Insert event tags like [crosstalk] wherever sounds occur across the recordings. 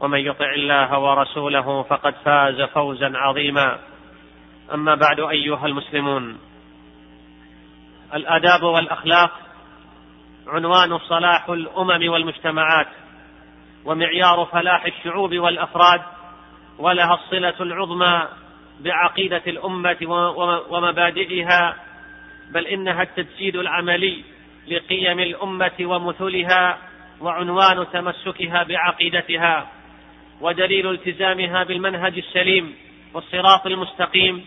ومن يطع الله ورسوله فقد فاز فوزا عظيما. أما بعد أيها المسلمون الآداب والأخلاق عنوان صلاح الأمم والمجتمعات ومعيار فلاح الشعوب والأفراد ولها الصلة العظمى بعقيدة الأمة ومبادئها بل إنها التجسيد العملي لقيم الأمة ومثلها وعنوان تمسكها بعقيدتها. ودليل التزامها بالمنهج السليم والصراط المستقيم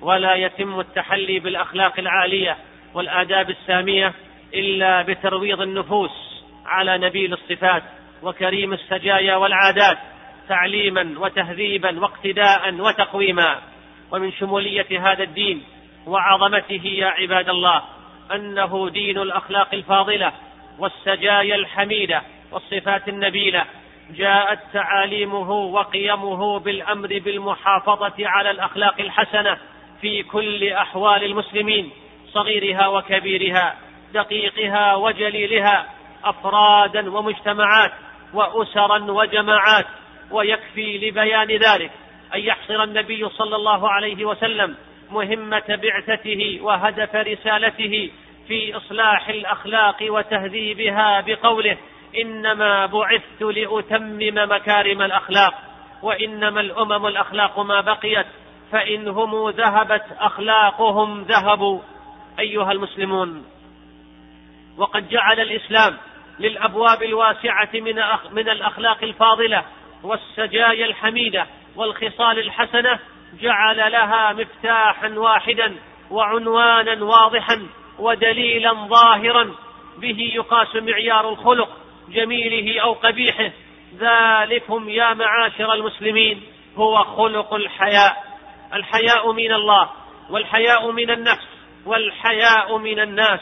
ولا يتم التحلي بالأخلاق العالية والآداب السامية إلا بترويض النفوس على نبيل الصفات وكريم السجايا والعادات تعليما وتهذيبا واقتداء وتقويما. ومن شمولية هذا الدين وعظمته يا عباد الله أنه دين الأخلاق الفاضلة والسجايا الحميدة والصفات النبيلة جاءت تعاليمه وقيمه بالأمر بالمحافظة على الأخلاق الحسنة في كل أحوال المسلمين صغيرها وكبيرها دقيقها وجليلها أفرادا ومجتمعات وأسرا وجماعات ويكفي لبيان ذلك أن يحصر النبي صلى الله عليه وسلم مهمة بعثته وهدف رسالته في إصلاح الأخلاق وتهذيبها بقوله إنما بعثت لأتمم مكارم الأخلاق وإنما الأمم الأخلاق ما بقيت فإن هم ذهبت أخلاقهم ذهبوا. أيها المسلمون وقد جعل الإسلام للأبواب الواسعة من من الأخلاق الفاضلة والسجايا الحميدة والخصال الحسنة جعل لها مفتاحا واحدا وعنوانا واضحا ودليلا ظاهرا. به يقاس معيار الخلق جميله أو قبيحه ذلكم يا معاشر المسلمين هو خلق الحياء. الحياء من الله والحياء من النفس والحياء من الناس.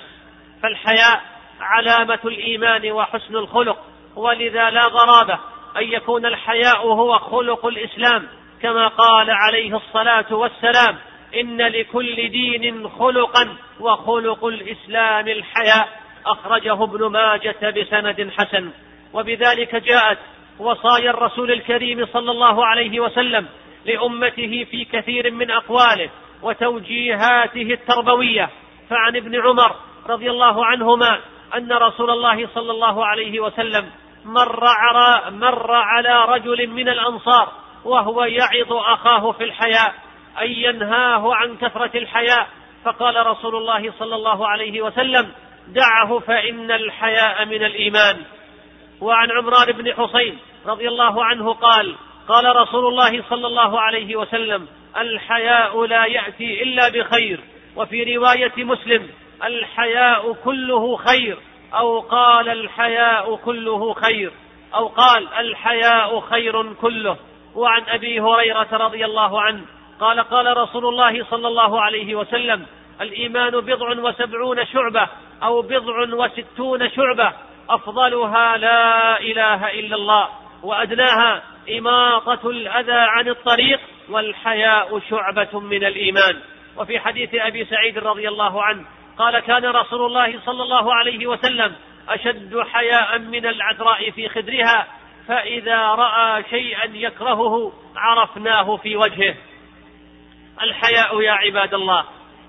فالحياء علامة الإيمان وحسن الخلق. ولذا لا غرابة أن يكون الحياء هو خلق الإسلام. كما قال عليه الصلاة والسلام إن لكل دين خلقا وخلق الإسلام الحياء. أخرجه ابن ماجة بسند حسن وبذلك جاءت وصايا الرسول الكريم صلى الله عليه وسلم لأمته في كثير من أقواله وتوجيهاته التربوية. فعن ابن عمر رضي الله عنهما أن رسول الله صلى الله عليه وسلم مر على, مر على رجل من الأنصار وهو يعظ أخاه في الحياء أن ينهاه عن كثرة الحياء. فقال رسول الله صلى الله عليه وسلم دعه فإن الحياء من الإيمان. وعن عمران بن حصين رضي الله عنه قال قال رسول الله صلى الله عليه وسلم الحياء لا يأتي إلا بخير. وفي رواية مسلم الحياء كله خير. أو قال الحياء كله خير. أو قال الحياء خير كله. وعن أبي هريرة رضي الله عنه قال قال رسول الله صلى الله عليه وسلم الإيمان بضع وسبعون شعبة أو بضع وستون شعبة. أفضلها لا إله إلا الله. وأدناها إماطة الأذى عن الطريق والحياء شعبة من الإيمان. وفي حديث أبي سعيد رضي الله عنه قال كان رسول الله صلى الله عليه وسلم أشد حياء من العذراء في خدرها فإذا رأى شيئا يكرهه عرفناه في وجهه. الحياء يا عباد الله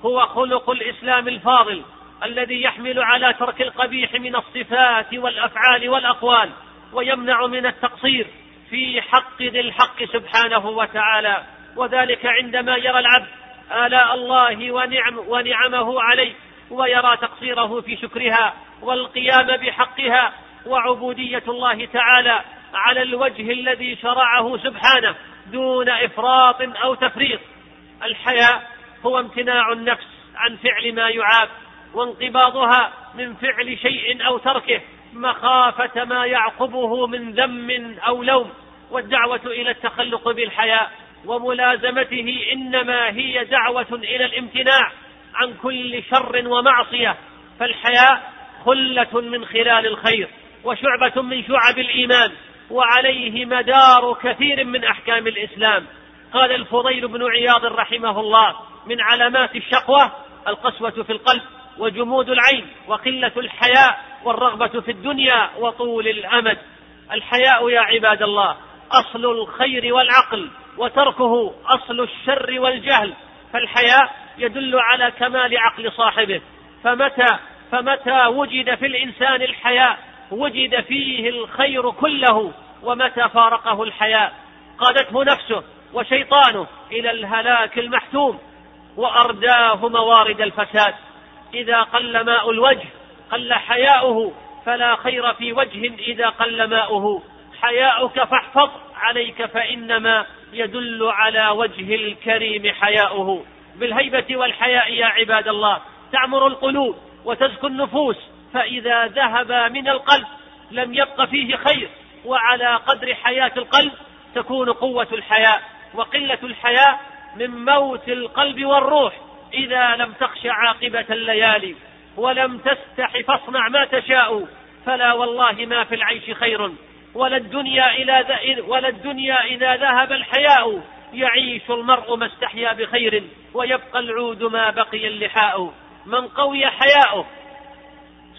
هو خلق الإسلام الفاضل الذي يحمل على ترك القبيح من الصفات والأفعال والأقوال ويمنع من التقصير في حق ذي الحق سبحانه وتعالى. وذلك عندما يرى العبد آلاء الله ونعم ونعمه عليه ويرى تقصيره في شكرها والقيام بحقها وعبودية الله تعالى على الوجه الذي شرعه سبحانه دون إفراط أو تفريط. الحياء هو امتناع النفس عن فعل ما يعاب وانقباضها من فعل شيء أو تركه مخافة ما يعقبه من ذم أو لوم والدعوة إلى التخلق بالحياء وملازمته إنما هي دعوة إلى الامتناع عن كل شر ومعصية فالحياء خلة من خلال الخير وشعبة من شعب الإيمان وعليه مدار كثير من أحكام الإسلام. قال الفضيل بن عياض رحمه الله من علامات الشقوة القسوة في القلب وجمود العين وقلة الحياء والرغبة في الدنيا وطول الأمد. الحياء يا عباد الله أصل الخير والعقل وتركه أصل الشر والجهل فالحياء يدل على كمال عقل صاحبه. فمتى فمتى وجد في الإنسان الحياء وجد فيه الخير كله ومتى فارقه الحياء؟ قادته نفسه وشيطانه إلى الهلاك المحتوم وأرداه موارد الفساد. إذا قل ماء الوجه قل حياؤه فلا خير في وجه إذا قل ماؤه. حياؤك فاحفظ عليك فإنما يدل على وجه الكريم حياؤه. بالهيبة والحياء يا عباد الله تعمر القلوب وتزكو النفوس فإذا ذهب من القلب لم يبق فيه خير وعلى قدر حياة القلب تكون قوة الحياء. وقلة الحياء من موت القلب والروح. إذا لم تخش عاقبة الليالي ولم تستح فاصنع ما تشاء فلا والله ما في العيش خير. ولا الدنيا إلى ولا الدنيا إذا ذهب الحياء. يعيش المرء ما استحيا بخير ويبقى العود ما بقي اللحاء. من قوي حياؤه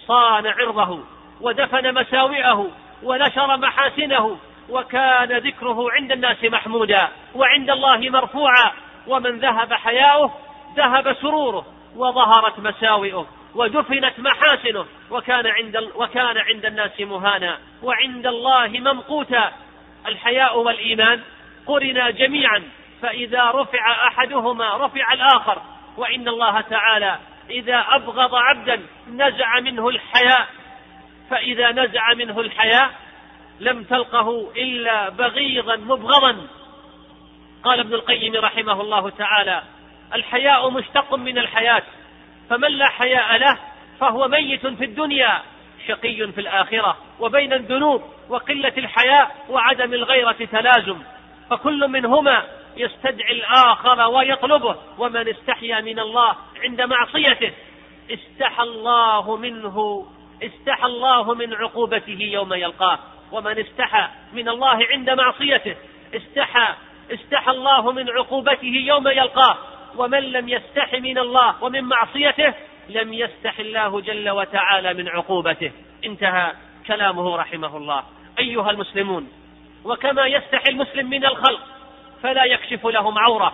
صان عرضه ودفن مساوئه ونشر محاسنه. وكان ذكره عند الناس محمودا وعند الله مرفوعا. ومن ذهب حياؤه ذهب سروره وظهرت مساوئه ودفنت محاسنه وكان عند وكان عند الناس مهانا وعند الله ممقوتا. الحياء والإيمان قرنا جميعا فإذا رفع أحدهما رفع الآخر. وإن الله تعالى إذا أبغض عبدا نزع منه الحياء فإذا نزع منه الحياء لم تلقه إلا بغيضا مبغضا. قال ابن القيم رحمه الله تعالى الحياء مشتق من الحياة فمن لا حياء له فهو ميت في الدنيا شقي في الآخرة وبين الذنوب وقلة الحياء وعدم الغيرة تلازم فكل منهما يستدعي الآخر ويطلبه ومن استحيا من الله عند معصيته. استحى الله منه استحى الله من عقوبته يوم يلقاه. ومن استحى من الله عند معصيته استحى استحى الله من عقوبته يوم يلقاه ومن لم يستح من الله ومن معصيته لم يستح الله جل وتعالى من عقوبته. انتهى كلامه رحمه الله. أيها المسلمون وكما يستحي المسلم من الخلق فلا يكشف لهم عورة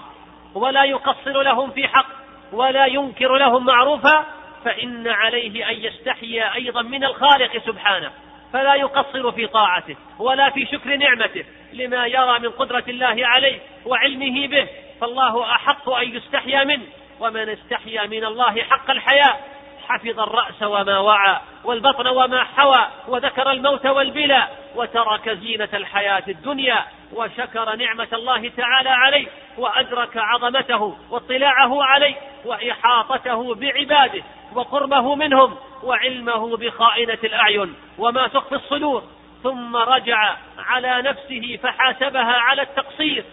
ولا يقصر لهم في حق ولا ينكر لهم معروفا فإن عليه أن يستحي أيضا من الخالق سبحانه. فلا يقصر في طاعته ولا في شكر نعمته لما يرى من قدرة الله عليه وعلمه به. فالله أحق أن يستحيا منه ومن استحيا من الله حق الحياء حفظ الرأس وما وعى والبطن وما حوى وذكر الموت والبلى وترك زينة الحياة الدنيا وشكر نعمة الله تعالى عليه وأدرك عظمته واطلاعه عليه. وإحاطته بعباده وقربه منهم وعلمه بخائنة الأعين وما تخفي الصدور. ثم رجع على نفسه فحاسبها على التقصير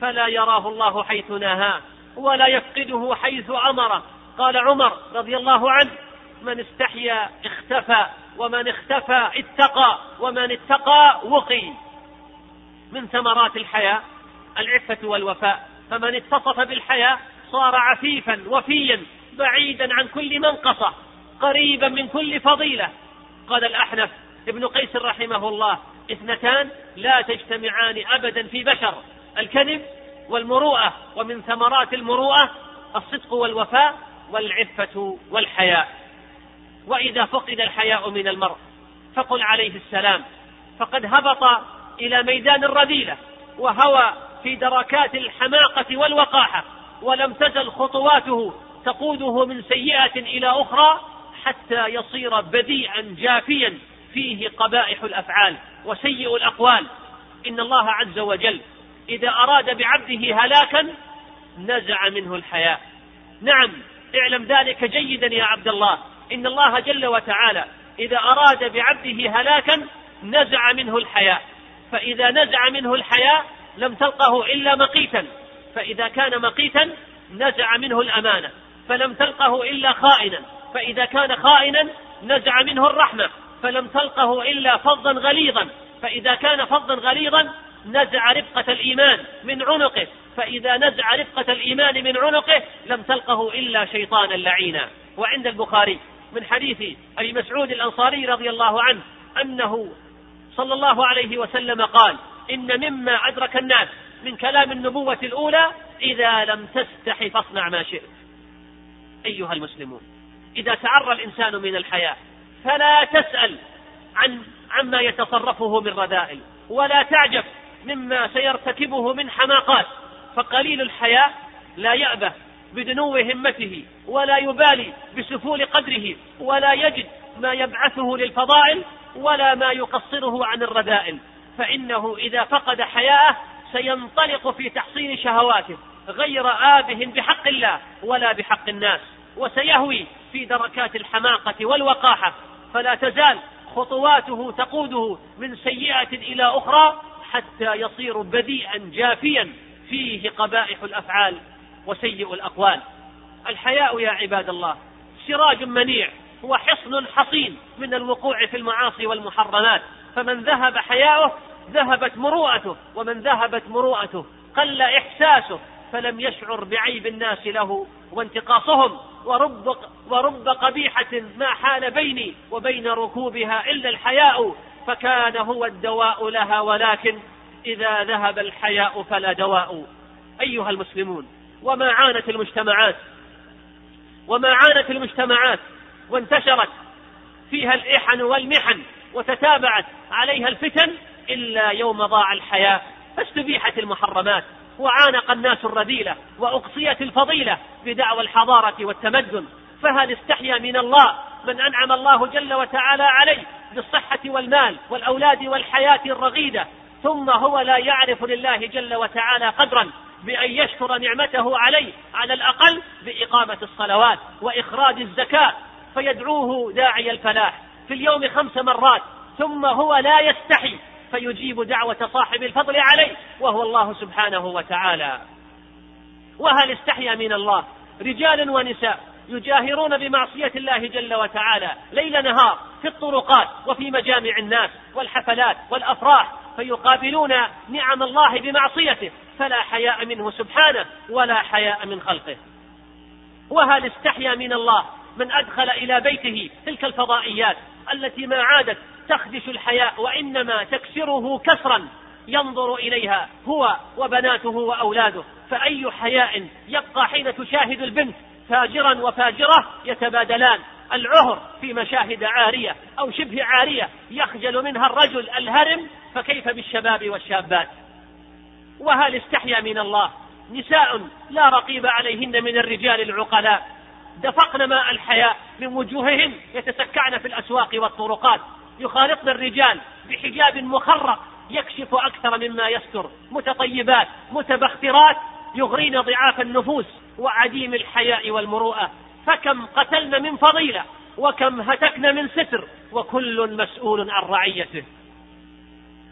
فلا يراه الله حيث نهاه ولا يفقده حيث امره قال عمر رضي الله عنه من استحيا اختفى ومن اختفى اتقى ومن اتقى وقي. من ثمرات الحياة؟ العفة والوفاء. فمن اتصف بالحياة صار عفيفا وفيا بعيدا عن كل منقصة قريبا من كل فضيلة. قال الأحنف ابن قيس رحمه الله اثنتان لا تجتمعان أبدا في بشر الكذب والمروءة ومن ثمرات المروءة الصدق والوفاء والعفة والحياء. وإذا فقد الحياء من المرء فقل عليه السلام فقد هبط إلى ميدان الرذيلة وهوى في دركات الحماقة والوقاحة. ولم تزل خطواته تقوده من سيئة إلى أخرى حتى يصير بديعا جافيا فيه قبائح الأفعال وسيء الأقوال. إن الله عز وجل إذا أراد بعبده هلاكا نزع منه الحياء نعم اعلم ذلك جيدا يا عبد الله. إن الله جل وتعالى إذا أراد بعبده هلاكا نزع منه الحياء فإذا نزع منه الحياء لم تلقه إلا مقيتا. فإذا كان مقيتا نزع منه الأمانة فلم تلقه إلا خائنا فإذا كان خائنا نزع منه الرحمة فلم تلقه إلا فظا غليظا فإذا كان فظا غليظا نزع رفقة الإيمان من عنقه فإذا نزع رفقة الإيمان من عنقه لم تلقه إلا شيطانا لعينا. وعند البخاري من حديث أبي مسعود الأنصاري رضي الله عنه أنه صلى الله عليه وسلم قال إن مما أدرك الناس من كلام النبوة الأولى إذا لم تستح فاصنع ما شئت. أيها المسلمون إذا تعرى الإنسان من الحياة فلا تسأل عن عما يتصرفه من رذائل ولا تعجب مما سيرتكبه من حماقات. فقليل الحياء لا يأبه بدنو همته ولا يبالي بسفول قدره ولا يجد ما يبعثه للفضائل ولا ما يقصره عن الرذائل. فإنه إذا فقد حياءه سينطلق في تحصين شهواته غير آبه بحق الله ولا بحق الناس وسيهوي في دركات الحماقة والوقاحة. فلا تزال خطواته تقوده من سيئة إلى أخرى حتى يصير بديئا جافيا فيه قبائح الأفعال وسيء الأقوال. الحياء يا عباد الله سراج منيع هو حصن حصين من الوقوع في المعاصي والمحرمات. فمن ذهب حياؤه ذهبت مروءته ومن ذهبت مروءته قل إحساسه فلم يشعر بعيب الناس له وانتقاصهم ورب, ورب قبيحة ما حال بيني وبين ركوبها إلا الحياء فكان هو الدواء لها ولكن إذا ذهب الحياء فلا دواء. أيها المسلمون وما عانت المجتمعات؟ وما عانت المجتمعات؟ وانتشرت فيها الإحن والمحن وتتابعت عليها الفتن إلا يوم ضاع الحياة فاستبيحت المحرمات وعانق الناس الرذيلة وأقصيت الفضيلة بدعوى الحضارة والتمدن. فهل استحيا من الله من أنعم الله جل وتعالى عليه بالصحة والمال والأولاد والحياة الرغيدة؟ ثم هو لا يعرف لله جل وتعالى قدرا بأن يشكر نعمته عليه على الأقل بإقامة الصلوات وإخراج الزكاة فيدعوه داعي الفلاح في اليوم خمس مرات ثم هو لا يستحي فيجيب دعوة صاحب الفضل عليه وهو الله سبحانه وتعالى. وهل استحيا من الله؟ رجال ونساء يجاهرون بمعصية الله جل وتعالى ليل نهار في الطرقات وفي مجامع الناس والحفلات والأفراح فيقابلون نعم الله بمعصيته فلا حياء منه سبحانه ولا حياء من خلقه. وهل استحيا من الله من أدخل إلى بيته تلك الفضائيات التي ما عادت تخدش الحياء وإنما تكسره كسرا ينظر إليها هو وبناته وأولاده. فأي حياء يبقى حين تشاهد البنت فاجرا وفاجرة يتبادلان. العهر في مشاهد عارية أو شبه عارية يخجل منها الرجل الهرم فكيف بالشباب والشابات؟ وهل استحيا من الله؟ نساء لا رقيب عليهن من الرجال العقلاء. دفقن ماء الحياء من وجوههن يتسكعن في الأسواق والطرقات. يخالطن الرجال بحجاب مخرق يكشف أكثر مما يستر متطيبات متبخترات يغرين ضعاف النفوس وعديم الحياء والمروءة. فكم قتلن من فضيلة وكم هتكن من ستر وكل مسؤول عن رعيته.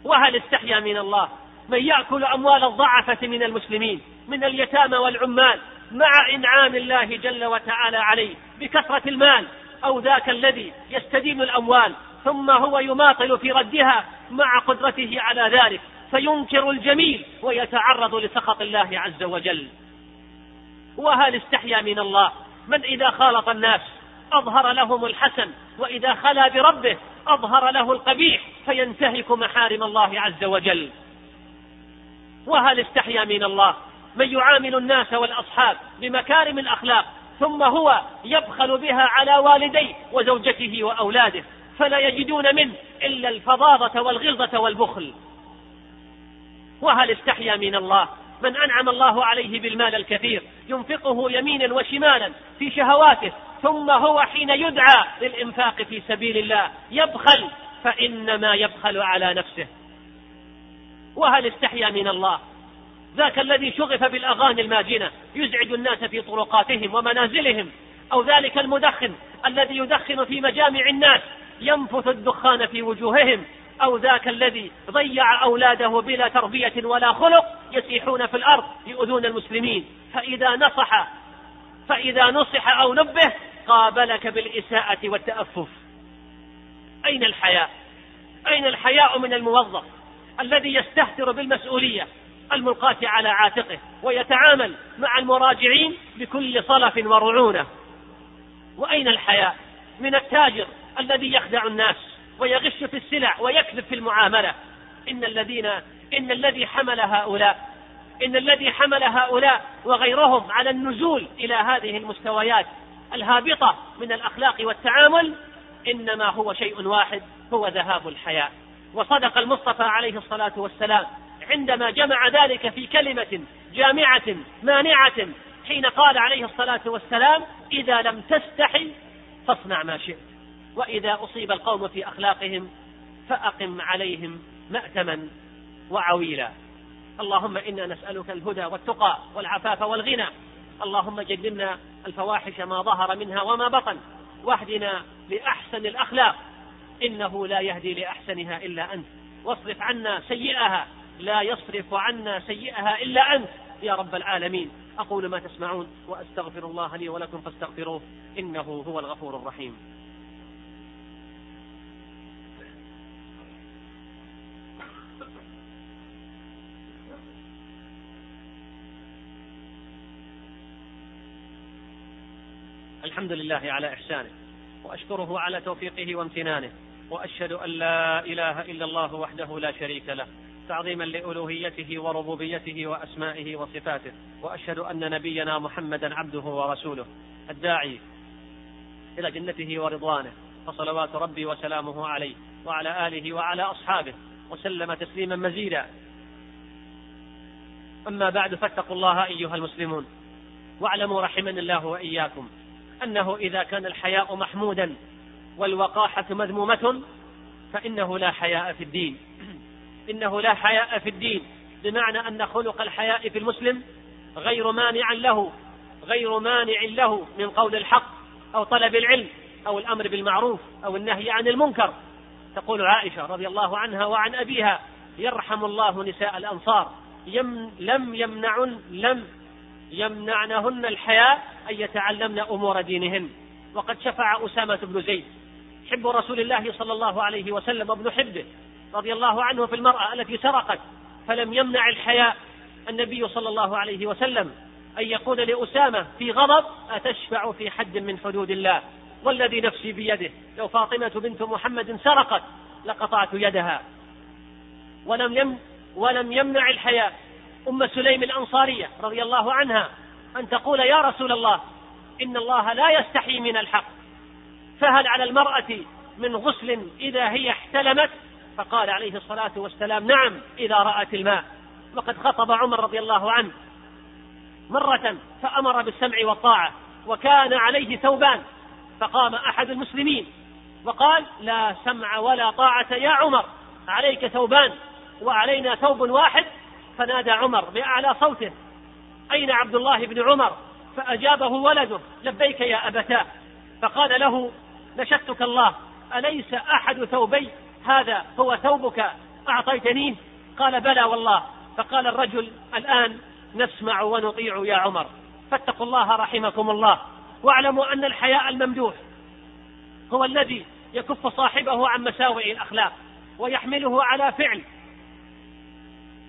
وهل استحيا من الله من يأكل أموال الضعفة من المسلمين من اليتامى والعمال مع إنعام الله جل وتعالى عليه بكثرة المال أو ذاك الذي يستدين الأموال ثم هو يماطل في ردها مع قدرته على ذلك فينكر الجميل ويتعرض لسخط الله عز وجل. وهل استحيا من الله؟ من إذا خالط الناس أظهر لهم الحسن وإذا خلا بربه أظهر له القبيح فينتهك محارم الله عز وجل. وهل استحيا من الله؟ من يعامل الناس والأصحاب بمكارم الأخلاق ثم هو يبخل بها على والديه وزوجته وأولاده. فلا يجدون منه إلا الفظاظة والغلظة والبخل. وهل استحيا من الله؟ من أنعم الله عليه بالمال الكثير ينفقه يمينا وشمالا في شهواته ثم هو حين يدعى للإنفاق في سبيل الله يبخل فإنما يبخل على نفسه. وهل استحيا من الله؟ ذاك الذي شغف بالأغاني الماجنة يزعج الناس في طرقاتهم ومنازلهم أو ذلك المدخن الذي يدخن في مجامع الناس ينفث الدخان في وجوههم أو ذاك الذي ضيع أولاده بلا تربية ولا خلق يسيحون في الأرض يؤذون المسلمين. فإذا نصح فإذا نصح أو نبه قابلك بالإساءة والتأفف. أين الحياء؟ أين الحياء من الموظف الذي يستهتر بالمسؤولية الملقاة على عاتقه ويتعامل مع المراجعين بكل صلف ورعونة؟ وأين الحياء من التاجر الذي يخدع الناس ويغش في السلع ويكذب في المعاملة. إن الذين إن الذي حمل هؤلاء إن الذي حمل هؤلاء وغيرهم على النزول إلى هذه المستويات الهابطة من الأخلاق والتعامل إنما هو شيء واحد هو ذهاب الحياء وصدق المصطفى عليه الصلاة والسلام عندما جمع ذلك في كلمة جامعة مانعة حين قال عليه الصلاة والسلام إذا لم تستحي فاصنع ما شئت. وإذا أصيب القوم في أخلاقهم فأقم عليهم مأتما وعويلا. اللهم إنا نسألك الهدى والتقى والعفاف والغنى. اللهم جنبنا الفواحش ما ظهر منها وما بطن. واهدنا لأحسن الأخلاق. إنه لا يهدي لأحسنها إلا أنت. واصرف عنا سيئها. لا يصرف عنا سيئها إلا أنت يا رب العالمين. أقول ما تسمعون وأستغفر الله لي ولكم فاستغفروه. إنه هو الغفور الرحيم. الحمد لله على إحسانه وأشكره على توفيقه وامتنانه وأشهد أن لا إله إلا الله وحده لا شريك له تعظيما لألوهيته وربوبيته وأسمائه وصفاته وأشهد أن نبينا محمدا عبده ورسوله الداعي إلى جنته ورضوانه فصلوات ربي وسلامه عليه وعلى آله وعلى أصحابه وسلم تسليما مزيدا. أما بعد فاتقوا الله أيها المسلمون واعلموا رحمني الله وإياكم أنه إذا كان الحياء محمودا والوقاحة مذمومة فإنه لا حياء في الدين. [clears throat] إنه لا حياء في الدين. بمعنى أن خلق الحياء في المسلم غير مانع له غير مانع له من قول الحق أو طلب العلم أو الأمر بالمعروف أو النهي عن المنكر. تقول عائشة رضي الله عنها وعن أبيها يرحم الله نساء الأنصار يم لم يمنعن لم يمنعنهن الحياء أن يتعلمن أمور دينهن. وقد شفع أسامة بن زيد حب رسول الله صلى الله عليه وسلم وابن حبه رضي الله عنه في المرأة التي سرقت فلم يمنع الحياء النبي صلى الله عليه وسلم أن يقول لأسامة في غضب أتشفع في حد من حدود الله؟ والذي نفسي بيده لو فاطمة بنت محمد سرقت لقطعت يدها. ولم يم ولم يمنع الحياء أم سليم الأنصارية رضي الله عنها أن تقول يا رسول الله إن الله لا يستحي من الحق فهل على المرأة من غسل إذا هي احتلمت؟ فقال عليه الصلاة والسلام نعم إذا رأت الماء. وقد خطب عمر رضي الله عنه مرة فأمر بالسمع والطاعة وكان عليه ثوبان فقام أحد المسلمين وقال لا سمع ولا طاعة يا عمر عليك ثوبان وعلينا ثوب واحد؟ فنادى عمر بأعلى صوته. أين عبد الله بن عمر؟ فأجابه ولده لبيك يا أبتاه. فقال له نشدتك الله أليس أحد ثوبي؟ هذا هو ثوبك أعطيتنيه؟ قال بلى والله. فقال الرجل الآن نسمع ونطيع يا عمر فاتقوا الله رحمكم الله واعلموا أن الحياء الممدوح هو الذي يكف صاحبه عن مساوئ الأخلاق ويحمله على فعل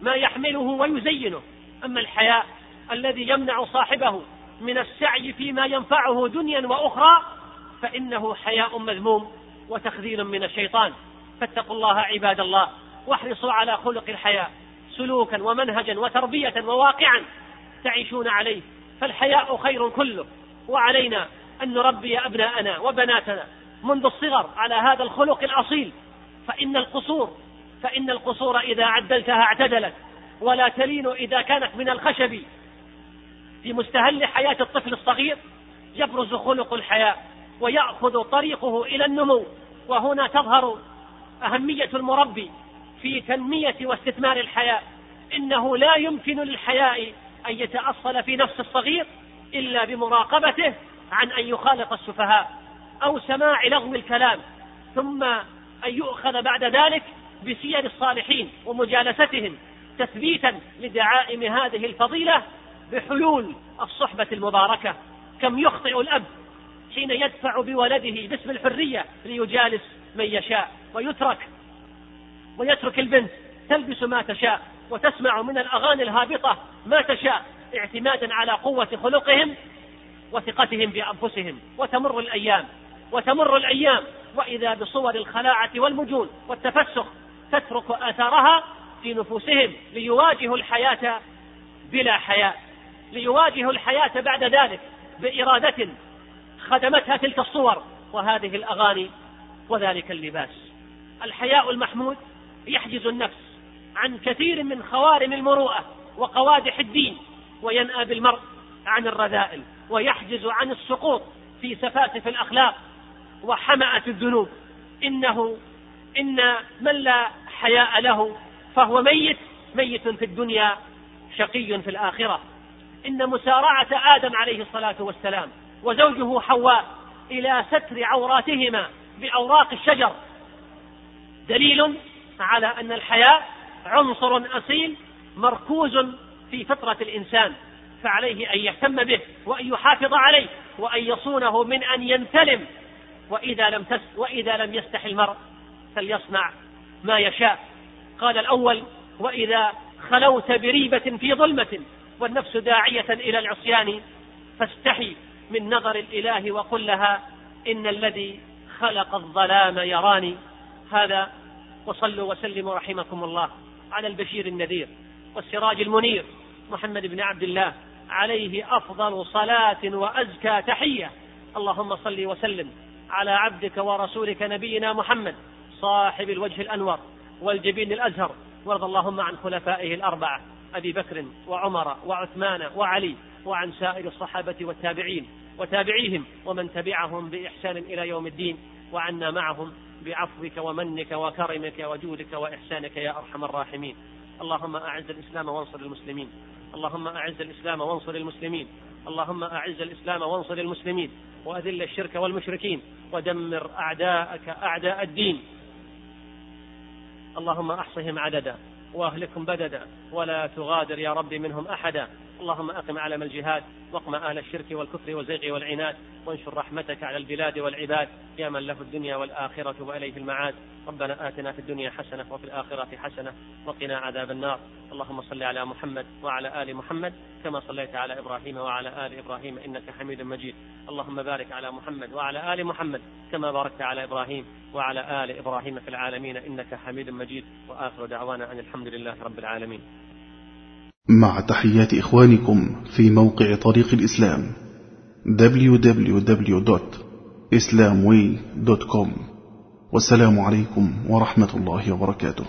ما يحمله ويزينه. أما الحياء الذي يمنع صاحبه من السعي فيما ينفعه دنيا وأخرى فإنه حياء مذموم وتخذيل من الشيطان. فاتقوا الله عباد الله واحرصوا على خلق الحياء سلوكا ومنهجا وتربية وواقعا تعيشون عليه. فالحياء خير كله. وعلينا أن نربي أبناءنا وبناتنا منذ الصغر على هذا الخلق الأصيل. فإن القصور فإن القصور إذا عدلتها اعتدلت ولا تلين إذا كانت من الخشب. في مستهل حياة الطفل الصغير يبرز خلق الحياة ويأخذ طريقه إلى النمو. وهنا تظهر أهمية المربي في تنمية واستثمار الحياة. إنه لا يمكن للحياء أن يتأصل في نفس الصغير إلا بمراقبته عن أن يخالط السفهاء أو سماع لغو الكلام ثم أن يؤخذ بعد ذلك بسير الصالحين ومجالستهم تثبيتا لدعائم هذه الفضيلة بحلول الصحبة المباركة. كم يخطئ الأب حين يدفع بولده باسم الحرية ليجالس من يشاء ويترك ويترك البنت تلبس ما تشاء وتسمع من الأغاني الهابطة ما تشاء اعتمادا على قوة خلقهم وثقتهم بأنفسهم. وتمر الأيام وتمر الأيام وإذا بصور الخلاعة والمجون والتفسخ تترك آثارها في نفوسهم ليواجهوا الحياة بلا حياء ليواجهوا الحياة بعد ذلك بإرادة خدمتها تلك الصور وهذه الأغاني وذلك اللباس. الحياء المحمود يحجز النفس عن كثير من خوارم المروءة وقوادح الدين وينأى بالمرء عن الرذائل ويحجز عن السقوط في سفاسف الأخلاق وحمأة الذنوب. إنه إن من لا حياء له فهو ميت ميت في الدنيا شقي في الآخرة. إن مسارعة آدم عليه الصلاة والسلام وزوجه حواء إلى ستر عوراتهما بأوراق الشجر دليل على أن الحياء عنصر أصيل مركوز في فطرة الإنسان فعليه أن يهتم به وأن يحافظ عليه وأن يصونه من أن ينتلم. وإذا لم تس وإذا لم يستح المرء فليصنع ما يشاء. قال الأول وإذا خلوت بريبة في ظلمة والنفس داعية إلى العصيان فاستحي من نظر الإله وقل لها إن الذي خلق الظلام يراني. هذا وصلوا وسلموا رحمكم الله على البشير النذير والسراج المنير محمد بن عبد الله عليه أفضل صلاة وأزكى تحية. اللهم صل وسلم على عبدك ورسولك نبينا محمد صاحب الوجه الأنور والجبين الأزهر وارض اللهم عن خلفائه الأربعة أبي بكر وعمر وعثمان وعلي وعن سائر الصحابة والتابعين وتابعيهم ومن تبعهم بإحسان إلى يوم الدين وعنا معهم بعفوك ومنك وكرمك وجودك وإحسانك يا أرحم الراحمين. اللهم أعز الإسلام وانصر المسلمين. اللهم أعز الإسلام وانصر المسلمين. اللهم أعز الإسلام وانصر المسلمين. وأذل الشرك والمشركين. ودمر أعداءك أعداء الدين. اللهم أحصهم عددا وأهلكهم بددا ولا تغادر يا رب منهم أحدا. اللهم أقم علم الجهاد واقم أهل الشرك والكفر والزيغ والعناد وانشر رحمتك على البلاد والعباد يا من له الدنيا والآخرة وإليه المعاد. ربنا آتنا في الدنيا حسنة وفي الآخرة حسنة وقنا عذاب النار. اللهم صل على محمد وعلى آل محمد كما صليت على إبراهيم وعلى آل إبراهيم إنك حميد مجيد. اللهم بارك على محمد وعلى آل محمد كما باركت على إبراهيم وعلى آل إبراهيم في العالمين إنك حميد مجيد. وآخر دعوانا أن الحمد لله رب العالمين. مع تحيات إخوانكم في موقع طريق الإسلام www.islamway.com والسلام عليكم ورحمة الله وبركاته.